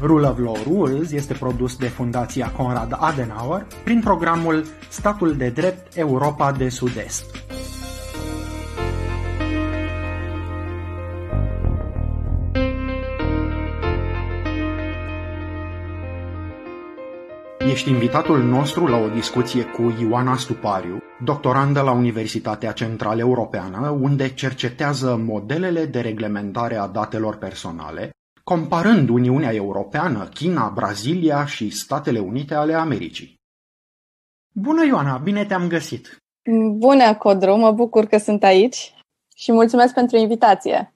Rule of Law Rules este produs de Fundația Conrad Adenauer prin programul Statul de Drept Europa de Sud-Est. Ești invitatul nostru la o discuție cu Ioana Stupariu, doctorandă la Universitatea Centrală Europeană, unde cercetează modelele de reglementare a datelor personale comparând Uniunea Europeană, China, Brazilia și Statele Unite ale Americii. Bună, Ioana! Bine te-am găsit! Bună, Codru! Mă bucur că sunt aici și mulțumesc pentru invitație!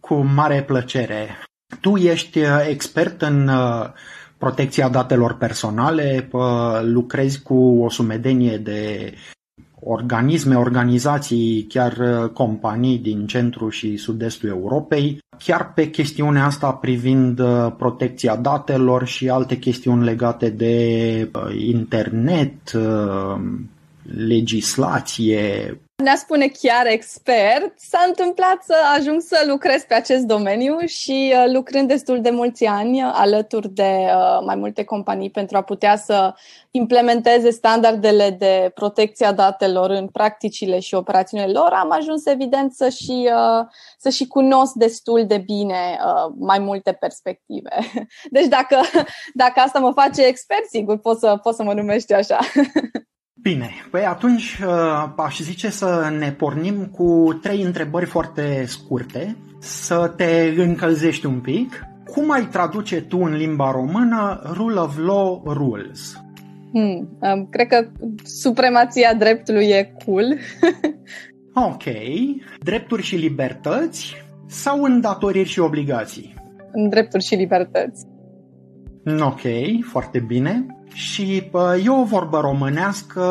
Cu mare plăcere! Tu ești uh, expert în uh, protecția datelor personale, lucrezi cu o sumedenie de organisme, organizații, chiar uh, companii din centrul și sud-estul Europei, chiar pe chestiunea asta privind uh, protecția datelor și alte chestiuni legate de uh, internet, legislație, ne-a spune chiar expert, s-a întâmplat să ajung să lucrez pe acest domeniu și uh, lucrând destul de mulți ani alături de uh, mai multe companii pentru a putea să implementeze standardele de protecție a datelor în practicile și operațiunile lor, am ajuns evident să și, uh, să și cunosc destul de bine mai multe perspective. Deci dacă, dacă asta mă face expert, sigur, pot să, pot să mă numești așa. Bine, păi atunci uh, aș zice să ne pornim cu trei întrebări foarte scurte, să te încălzești un pic. Cum ai traduce tu în limba română Rule of Law Rules? Hmm, um, cred că supremația dreptului e cool. ok. Drepturi și libertăți sau îndatoriri și obligații? Drepturi și libertăți. Ok, foarte bine. Și e o vorbă românească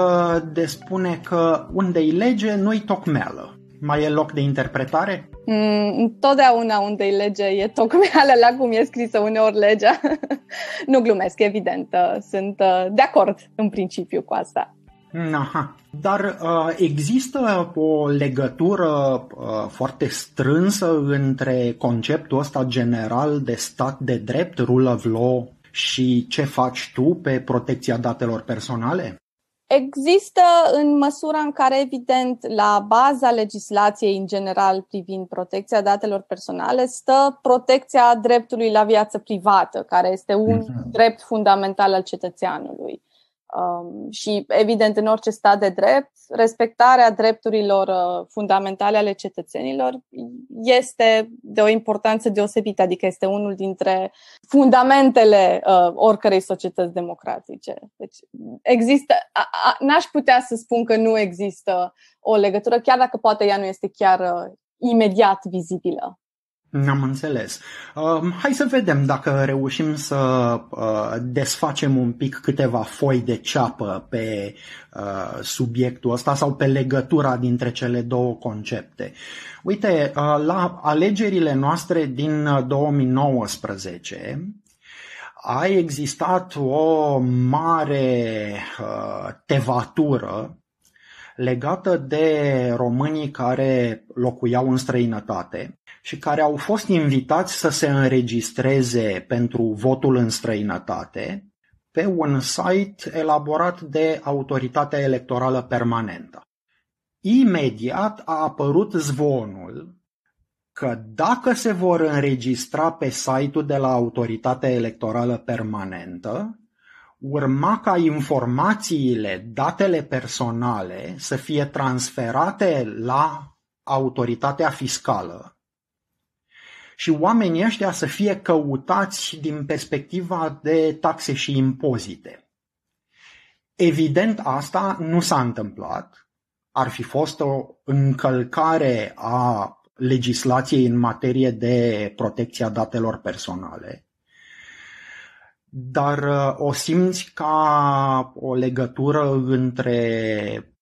de spune că unde-i lege, nu-i tocmeală. Mai e loc de interpretare? Mm, întotdeauna unde-i lege e tocmeală la cum e scrisă uneori legea. nu glumesc, evident. Uh, sunt uh, de acord în principiu cu asta. Aha. Dar uh, există o legătură uh, foarte strânsă între conceptul ăsta general de stat de drept, rule of law, și ce faci tu pe protecția datelor personale? Există în măsura în care, evident, la baza legislației în general privind protecția datelor personale stă protecția dreptului la viață privată, care este un mm-hmm. drept fundamental al cetățeanului. Um, și, evident, în orice stat de drept, respectarea drepturilor uh, fundamentale ale cetățenilor este de o importanță deosebită, adică este unul dintre fundamentele uh, oricărei societăți democratice. Deci, există, a, a, n-aș putea să spun că nu există o legătură, chiar dacă poate ea nu este chiar uh, imediat vizibilă. Am înțeles. Uh, hai să vedem dacă reușim să uh, desfacem un pic câteva foi de ceapă pe uh, subiectul ăsta sau pe legătura dintre cele două concepte. Uite, uh, la alegerile noastre din 2019 a existat o mare uh, tevatură legată de românii care locuiau în străinătate și care au fost invitați să se înregistreze pentru votul în străinătate pe un site elaborat de Autoritatea Electorală Permanentă. Imediat a apărut zvonul că dacă se vor înregistra pe site-ul de la Autoritatea Electorală Permanentă, urma ca informațiile, datele personale să fie transferate la autoritatea fiscală și oamenii ăștia să fie căutați din perspectiva de taxe și impozite. Evident, asta nu s-a întâmplat. Ar fi fost o încălcare a legislației în materie de protecția datelor personale. dar uh, o simți ca o legătură între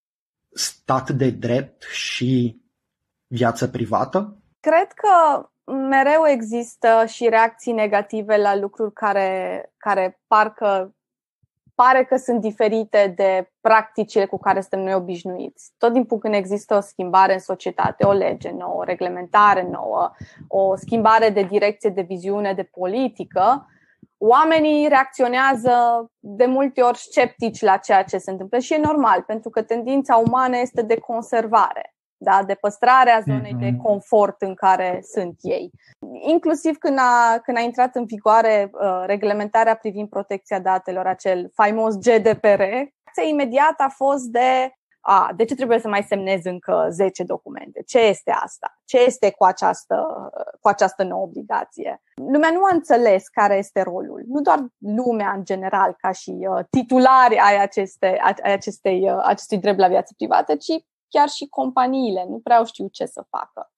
stat de drept și viață privată? Cred că mereu există și reacții negative la lucruri care, care parcă pare că sunt diferite de practicile cu care suntem noi obișnuiți. Tot timpul când există o schimbare în societate, o lege nouă, o reglementare nouă, o schimbare de direcție, de viziune, de politică, oamenii reacționează de multe ori sceptici la ceea ce se întâmplă și e normal, pentru că tendința umană este de conservare da? de păstrarea zonei mm-hmm. de mhm. confort în care sunt ei. Inclusiv când a, când a intrat în vigoare uh, reglementarea privind protecția datelor, acel faimos GDPR, imediat a fost de a, de ce trebuie să mai semnez încă 10 documente? Ce este asta? Ce este cu această, cu această nouă obligație? Lumea nu a înțeles care este rolul. Nu doar lumea în general, ca și uh, titulari ai, aceste, ai acestei, uh, acestui drept la viață privată, ci chiar și companiile nu prea au știut ce să facă.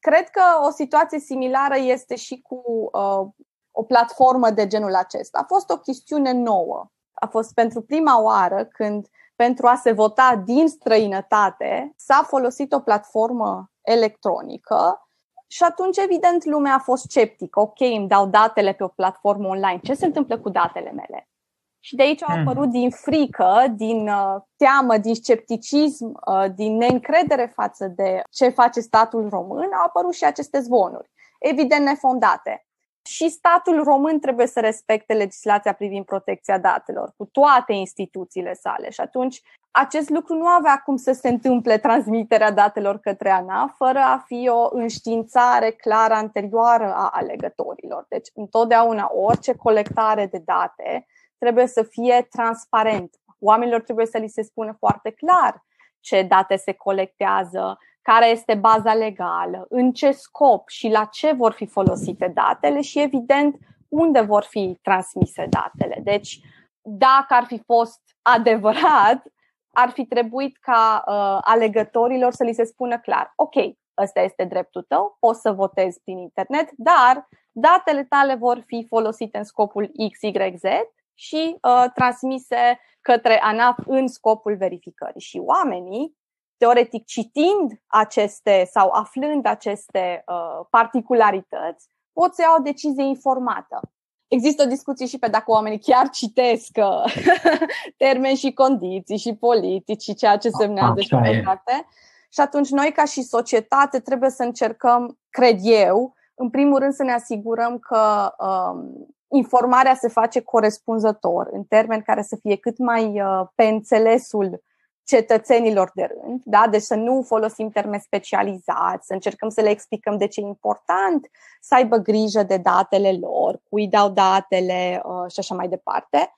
Cred că o situație similară este și cu uh, o platformă de genul acesta. A fost o chestiune nouă. A fost pentru prima oară când, pentru a se vota din străinătate, s-a folosit o platformă electronică și atunci, evident, lumea a fost sceptică. Ok, îmi dau datele pe o platformă online. Ce se întâmplă cu datele mele? Și de aici au hmm. apărut din frică, din uh, teamă, din scepticism, uh, din neîncredere față de ce face statul român, au apărut și aceste zvonuri, evident nefondate. Și statul român trebuie să respecte legislația privind protecția datelor cu toate instituțiile sale. Și atunci acest lucru nu avea cum să se întâmple transmiterea datelor către ANA fără a fi o înștiințare clară anterioară a alegătorilor. Deci, întotdeauna, orice colectare de date trebuie să fie transparent. Oamenilor trebuie să li se spună foarte clar ce date se colectează, care este baza legală, în ce scop și la ce vor fi folosite datele și, evident, unde vor fi transmise datele. Deci, dacă ar fi fost adevărat, ar fi trebuit ca uh, alegătorilor să li se spună clar, ok, ăsta este dreptul tău, poți să votezi prin internet, dar datele tale vor fi folosite în scopul XYZ și uh, transmise către ANAF în scopul verificării. Și oamenii, teoretic citind aceste sau aflând aceste uh, particularități, pot să iau o decizie informată. Există discuții și pe dacă oamenii chiar citesc uh, termeni și condiții și politici și ceea ce semnează și mai departe. Și atunci noi ca și societate trebuie să încercăm, cred eu, în primul rând să ne asigurăm că um, informarea se face corespunzător, în termeni care să fie cât mai uh, pe înțelesul cetățenilor de rând, da? deci să nu folosim termeni specializați, să încercăm să le explicăm de ce e important să aibă grijă de datele lor, cui dau datele uh, și așa mai departe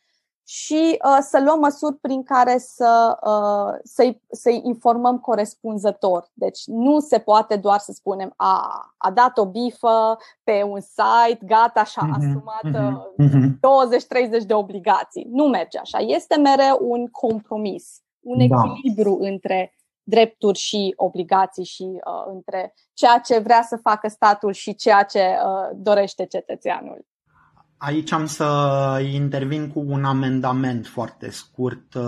și uh, să luăm măsuri prin care să, uh, să-i, să-i informăm corespunzător. Deci nu se poate doar să spunem a, a dat o bifă pe un site, gata, și-a uh-huh, asumat uh-huh, 20-30 de obligații. Nu merge așa. Este mereu un compromis, un da. echilibru între drepturi și obligații și uh, între ceea ce vrea să facă statul și ceea ce uh, dorește cetățeanul. Aici am să intervin cu un amendament foarte scurt.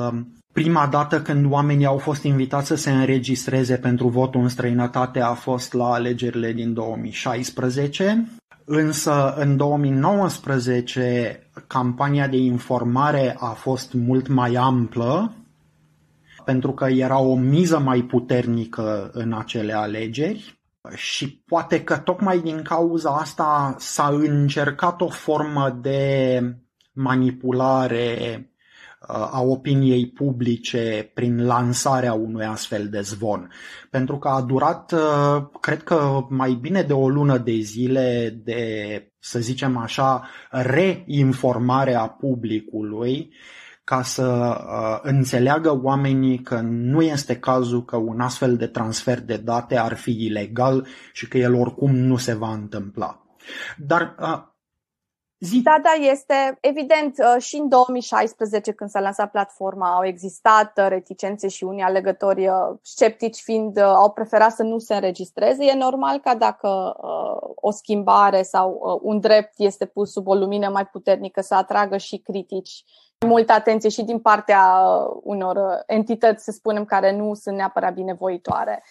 Prima dată când oamenii au fost invitați să se înregistreze pentru votul în străinătate a fost la alegerile din 2016, însă în 2019 campania de informare a fost mult mai amplă pentru că era o miză mai puternică în acele alegeri și poate că tocmai din cauza asta s-a încercat o formă de manipulare uh, a opiniei publice prin lansarea unui astfel de zvon. Pentru că a durat, uh, cred că mai bine de o lună de zile de, să zicem așa, reinformarea publicului ca să uh, înțeleagă oamenii că nu este cazul că un astfel de transfer de date ar fi ilegal și că el oricum nu se va întâmpla. Dar uh, Zi. Da, da, este evident. Uh, și în 2016, când s-a lansat platforma, au existat uh, reticențe și unii alegători uh, sceptici fiind au preferat să nu se înregistreze. E normal ca dacă o schimbare sau un drept este pus sub o lumină mai puternică să atragă și critici multă atenție și din partea unor entități, să spunem, care nu sunt neapărat binevoitoare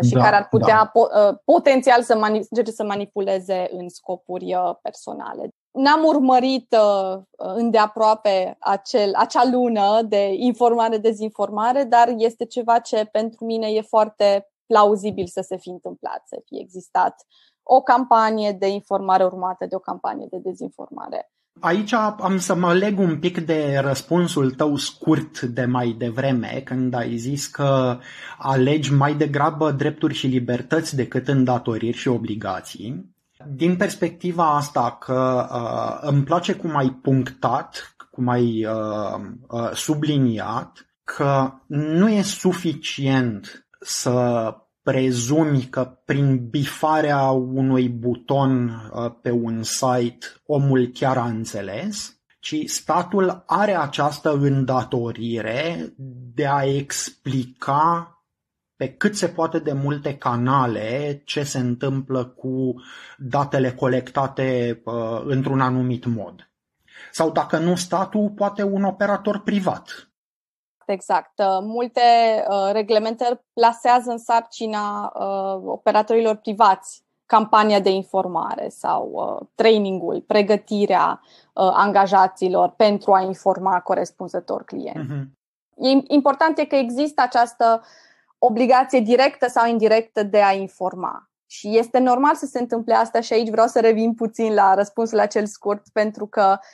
și da, care ar putea da. po- potențial să, mani- să manipuleze în scopuri personale. N-am urmărit uh, îndeaproape acel, acea lună de informare-dezinformare, dar este ceva ce pentru mine e foarte plauzibil să se fi întâmplat, să fie existat o campanie de informare urmată de o campanie de dezinformare. Aici am să mă leg un pic de răspunsul tău scurt de mai devreme, când ai zis că alegi mai degrabă drepturi și libertăți decât îndatoriri și obligații. Din perspectiva asta că uh, îmi place cum ai punctat, cum ai uh, uh, subliniat că nu e suficient să prezumi că prin bifarea unui buton uh, pe un site omul chiar a înțeles, ci statul are această îndatorire de a explica pe cât se poate de multe canale ce se întâmplă cu datele colectate uh, într-un anumit mod. Sau dacă nu statul, poate un operator privat. Exact. Uh, multe uh, reglementări plasează în sarcina uh, operatorilor privați campania de informare sau uh, trainingul, pregătirea uh, angajaților pentru a informa corespunzător client. Uh-huh. Important e că există această uh, obligație directă sau indirectă de a informa. Și este normal să se întâmple asta și aici vreau să revin puțin la răspunsul acel scurt pentru că uh,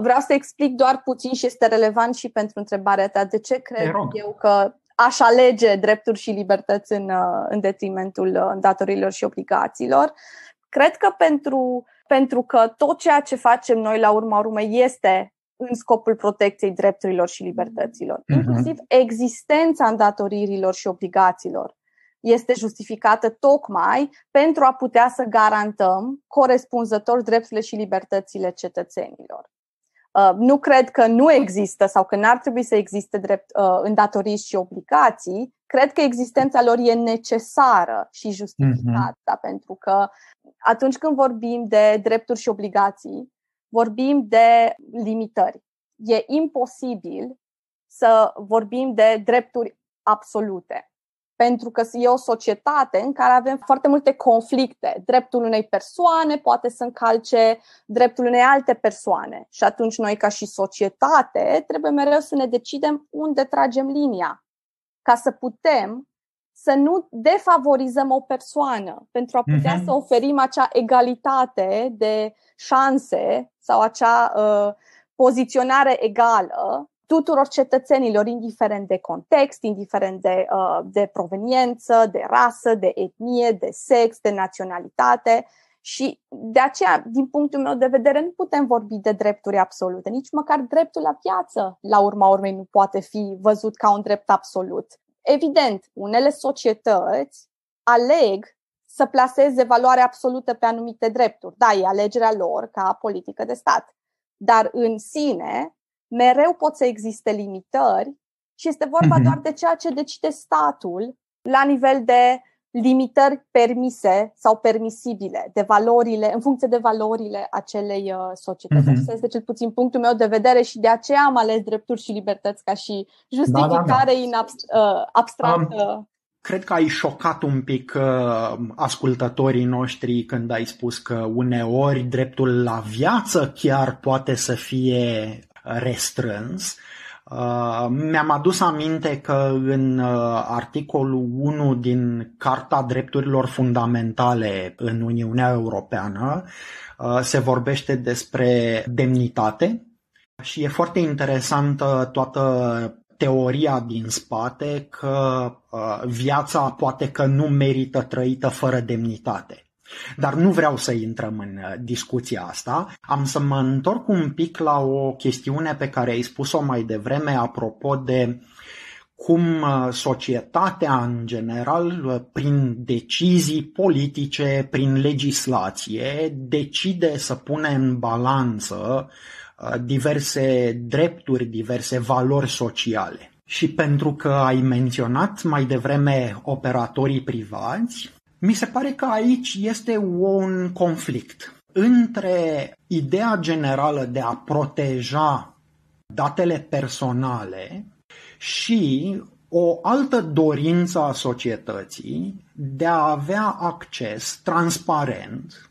vreau să explic doar puțin și este relevant și pentru întrebarea ta de ce cred eu că aș alege drepturi și libertăți în, uh, în detrimentul uh, datorilor și obligațiilor. Cred că pentru, pentru că tot ceea ce facem noi la urma urmei este în scopul protecției drepturilor și libertăților. Uh-huh. Inclusiv existența îndatoririlor și obligațiilor este justificată tocmai pentru a putea să garantăm corespunzător drepturile și libertățile cetățenilor. Uh, nu cred că nu există sau că n-ar trebui să existe drept uh, îndatoriri și obligații. Cred că existența lor e necesară și justificată, uh-huh. pentru că atunci când vorbim de drepturi și obligații, vorbim de limitări. E imposibil să vorbim de drepturi absolute. Pentru că e o societate în care avem foarte multe conflicte. Dreptul unei persoane poate să încalce dreptul unei alte persoane. Și atunci noi, ca și societate, trebuie mereu să ne decidem unde tragem linia. Ca să putem să nu defavorizăm o persoană pentru a putea uh-huh. să oferim acea egalitate de șanse sau acea uh, poziționare egală tuturor cetățenilor, indiferent de context, indiferent de, uh, de proveniență, de rasă, de etnie, de sex, de naționalitate. Și de aceea, din punctul meu de vedere, nu putem vorbi de drepturi absolute. Nici măcar dreptul la viață, la urma urmei, nu poate fi văzut ca un drept absolut. Evident, unele societăți aleg să placeze valoare absolută pe anumite drepturi. Da, e alegerea lor ca politică de stat. Dar în sine, mereu pot să existe limitări și este vorba mm-hmm. doar de ceea ce decide statul la nivel de limitări permise sau permisibile de valorile, în funcție de valorile acelei uh, societăți. Mm-hmm. Acesta este cel puțin punctul meu de vedere și de aceea am ales drepturi și libertăți ca și justificare da, da, da. in abst- uh, abstractă. Um, cred că ai șocat un pic uh, ascultătorii noștri când ai spus că uneori dreptul la viață chiar poate să fie restrâns. Uh, mi-am adus aminte că în uh, articolul 1 din Carta Drepturilor Fundamentale în Uniunea Europeană uh, se vorbește despre demnitate și e foarte interesantă toată teoria din spate că viața poate că nu merită trăită fără demnitate. Dar nu vreau să intrăm în uh, discuția asta. Am să mă întorc un pic la o chestiune pe care ai spus-o mai devreme apropo de cum uh, societatea în general, uh, prin decizii politice, prin legislație, decide să pune în balanță uh, diverse drepturi, diverse valori sociale. Și pentru că ai menționat mai devreme operatorii privați, mi se pare că aici este un conflict între ideea generală de a proteja datele personale și o altă dorință a societății de a avea acces transparent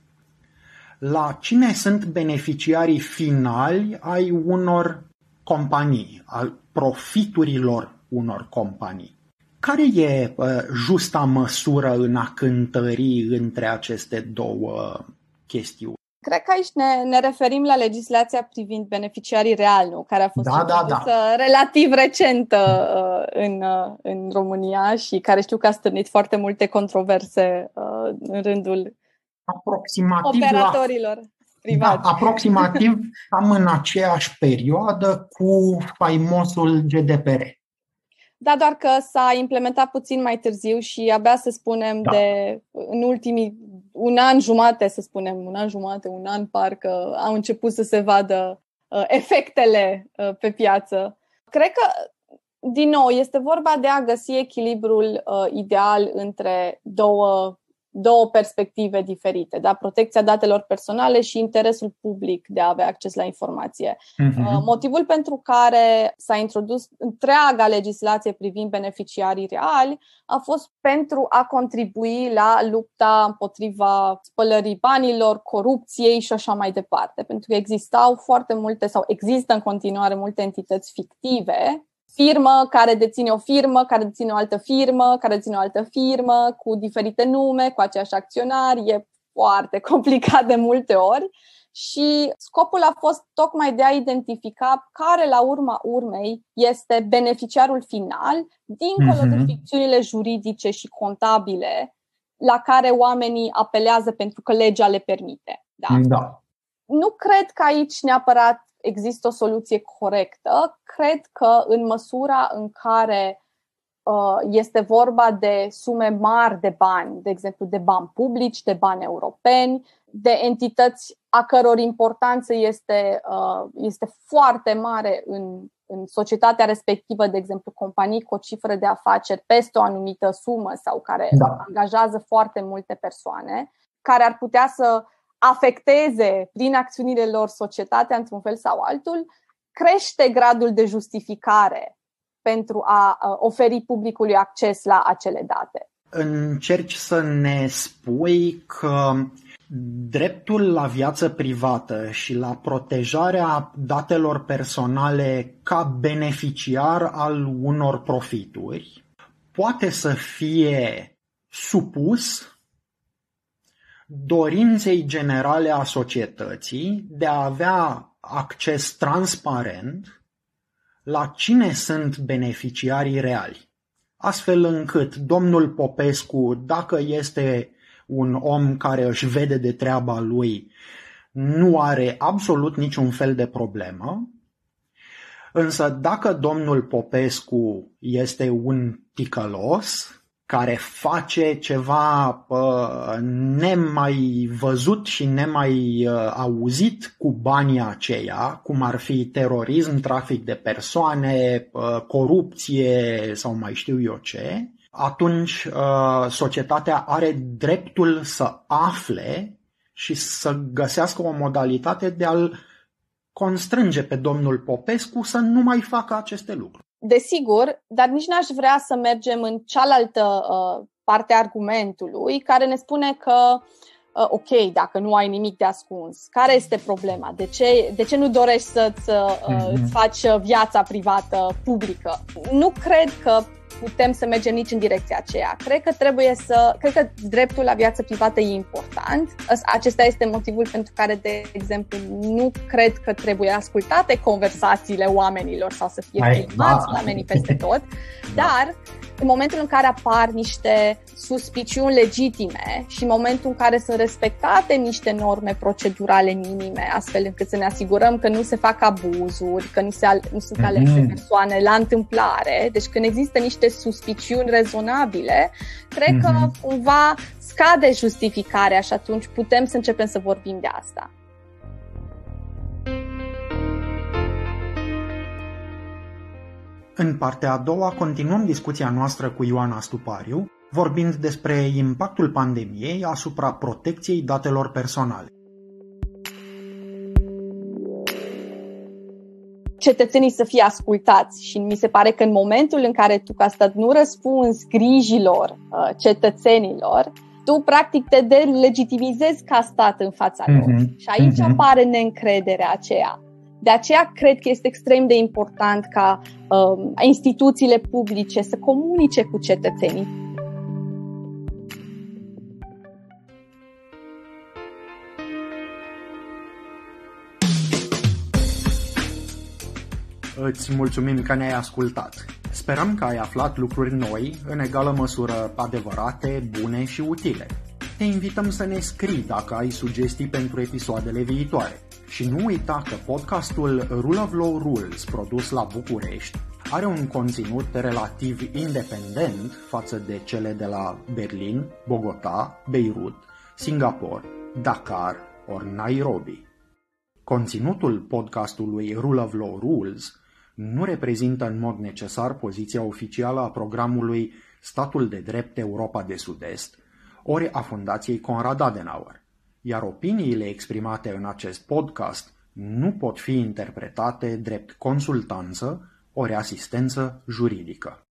la cine sunt beneficiarii finali ai unor companii, al profiturilor unor companii. Care e uh, justa măsură în a cântări între aceste două chestiuni? Cred că aici ne, ne referim la legislația privind beneficiarii reali, nu? care a fost da, da, da. relativ recentă uh, în, uh, în România și care știu că a stârnit foarte multe controverse uh, în rândul aproximativ operatorilor. La... Privați. Da, aproximativ cam în aceeași perioadă cu faimosul GDPR. Da, doar că s-a implementat puțin mai târziu și abia să spunem da. de în ultimii un an jumate, să spunem, un an jumate, un an parcă au început să se vadă uh, efectele uh, pe piață. Cred că, din nou, este vorba de a găsi echilibrul uh, ideal între două două perspective diferite, da? protecția datelor personale și interesul public de a avea acces la informație. Uh-huh. Motivul pentru care s-a introdus întreaga legislație privind beneficiarii reali a fost pentru a contribui la lupta împotriva spălării banilor, corupției și așa mai departe, pentru că existau foarte multe sau există în continuare multe entități fictive firmă care deține o firmă, care deține o altă firmă, care deține o altă firmă, cu diferite nume, cu aceiași acționari. E foarte complicat de multe ori. Și scopul a fost tocmai de a identifica care, la urma urmei, este beneficiarul final, dincolo mm-hmm. de mhm. ficțiunile juridice și contabile la care oamenii apelează pentru că legea le permite. Da. da. Nu cred că aici neapărat există o soluție corectă. Cred că în măsura în care uh, este vorba de sume mari de bani, de exemplu de bani publici, de bani europeni, de entități a căror importanță este, uh, este foarte mare în, în societatea respectivă, de exemplu companii cu o cifră de afaceri peste o anumită sumă sau care da. angajează foarte multe persoane, care ar putea să afecteze prin acțiunile lor societatea într-un fel sau altul, crește gradul de justificare pentru a oferi publicului acces la acele date. Încerci să ne spui că dreptul la viață privată și la protejarea datelor personale ca beneficiar al unor profituri poate să fie supus dorinței generale a societății de a avea acces transparent la cine sunt beneficiarii reali. Astfel încât domnul Popescu, dacă este un om care își vede de treaba lui, nu are absolut niciun fel de problemă, însă dacă domnul Popescu este un ticălos, care face ceva uh, nemai văzut și nemai uh, auzit cu banii aceia, cum ar fi terorism, trafic de persoane, uh, corupție sau mai știu eu ce, atunci uh, societatea are dreptul să afle și să găsească o modalitate de a-l constrânge pe domnul Popescu să nu mai facă aceste lucruri. Desigur, dar nici n-aș vrea să mergem în cealaltă uh, parte a argumentului care ne spune că uh, ok, dacă nu ai nimic de ascuns, care este problema? De ce, de ce nu dorești să-ți uh, mm-hmm. îți faci viața privată publică? Nu cred că putem să mergem nici în direcția aceea. Cred că trebuie să, cred că dreptul la viață privată e important. Acesta este motivul pentru care, de exemplu, nu cred că trebuie ascultate conversațiile oamenilor sau să fie filmați da. oamenii peste tot, da. dar în momentul în care apar niște suspiciuni legitime și în momentul în care sunt respectate niște norme procedurale minime, astfel încât să ne asigurăm că nu se fac abuzuri, că nu, se al- nu sunt alese mm-hmm. persoane la întâmplare, deci când există niște suspiciuni rezonabile, cred mm-hmm. că mhm. cumva scade justificarea și atunci putem să începem să vorbim de asta. În partea a doua continuăm discuția noastră cu Ioana Stupariu, vorbind despre impactul pandemiei asupra protecției datelor personale. cetățenii să fie ascultați și mi se pare că în momentul în care tu ca stat nu răspunzi grijilor uh, cetățenilor, tu practic te delegitimizezi ca stat în fața lor. Mm-hmm. Și aici mm-hmm. apare neîncrederea aceea. De aceea cred că este extrem de important ca um, instituțiile publice să comunice cu cetățenii. Îți mulțumim că ne-ai ascultat. Sperăm că ai aflat lucruri noi, în egală măsură adevărate, bune și utile. Te invităm să ne scrii dacă ai sugestii pentru episoadele viitoare. Și nu uita că podcastul Rule of Law Rules, produs la București, are un conținut relativ independent față de cele de la Berlin, Bogota, Beirut, Singapore, Dakar ori Nairobi. Conținutul podcastului Rule of Law Rules nu reprezintă în mod necesar poziția oficială a programului Statul de Drept Europa de Sud-Est, ori a Fundației Conrad Adenauer iar opiniile exprimate în acest podcast nu pot fi interpretate drept consultanță ori asistență juridică.